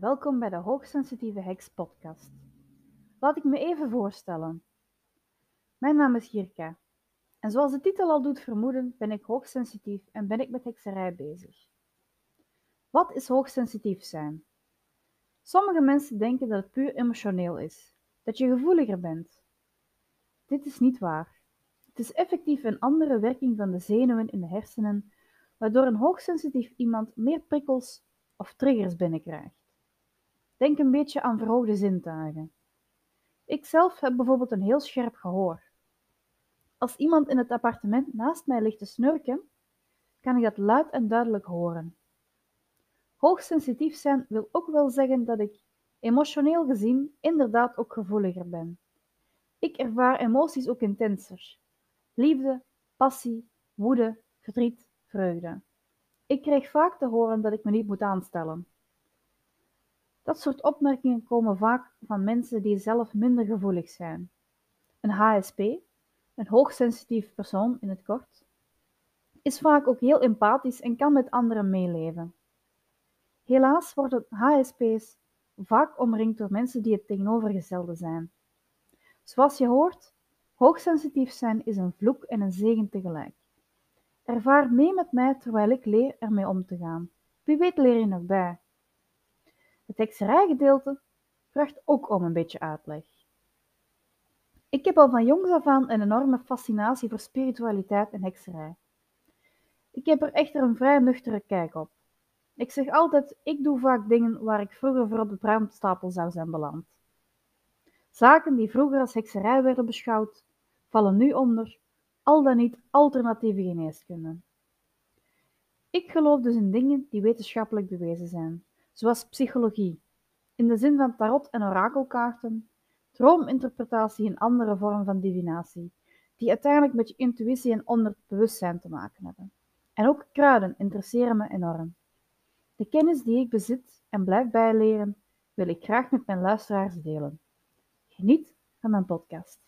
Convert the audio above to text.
Welkom bij de Hoogsensitieve Heks podcast. Laat ik me even voorstellen. Mijn naam is Girka en zoals de titel al doet vermoeden ben ik hoogsensitief en ben ik met hekserij bezig. Wat is hoogsensitief zijn? Sommige mensen denken dat het puur emotioneel is, dat je gevoeliger bent. Dit is niet waar. Het is effectief een andere werking van de zenuwen in de hersenen, waardoor een hoogsensitief iemand meer prikkels of triggers binnenkrijgt. Denk een beetje aan verhoogde zintuigen. Ik zelf heb bijvoorbeeld een heel scherp gehoor. Als iemand in het appartement naast mij ligt te snurken, kan ik dat luid en duidelijk horen. Hoogsensitief zijn wil ook wel zeggen dat ik, emotioneel gezien, inderdaad ook gevoeliger ben. Ik ervaar emoties ook intenser. Liefde, passie, woede, verdriet, vreugde. Ik krijg vaak te horen dat ik me niet moet aanstellen. Dat soort opmerkingen komen vaak van mensen die zelf minder gevoelig zijn. Een HSP, een hoogsensitief persoon in het kort, is vaak ook heel empathisch en kan met anderen meeleven. Helaas worden HSP's vaak omringd door mensen die het tegenovergestelde zijn. Zoals je hoort, hoogsensitief zijn is een vloek en een zegen tegelijk. Ervaar mee met mij terwijl ik leer ermee om te gaan. Wie weet leer je nog bij. Het hekserijgedeelte vraagt ook om een beetje uitleg. Ik heb al van jongs af aan een enorme fascinatie voor spiritualiteit en hekserij. Ik heb er echter een vrij nuchtere kijk op. Ik zeg altijd, ik doe vaak dingen waar ik vroeger voor op de brandstapel zou zijn beland. Zaken die vroeger als hekserij werden beschouwd, vallen nu onder, al dan niet alternatieve geneeskunde. Ik geloof dus in dingen die wetenschappelijk bewezen zijn, zoals psychologie, in de zin van tarot en orakelkaarten, droominterpretatie en andere vormen van divinatie, die uiteindelijk met je intuïtie en onderbewustzijn te maken hebben. En ook kruiden interesseren me enorm. De kennis die ik bezit en blijf bijleren, wil ik graag met mijn luisteraars delen. Geniet van mijn podcast.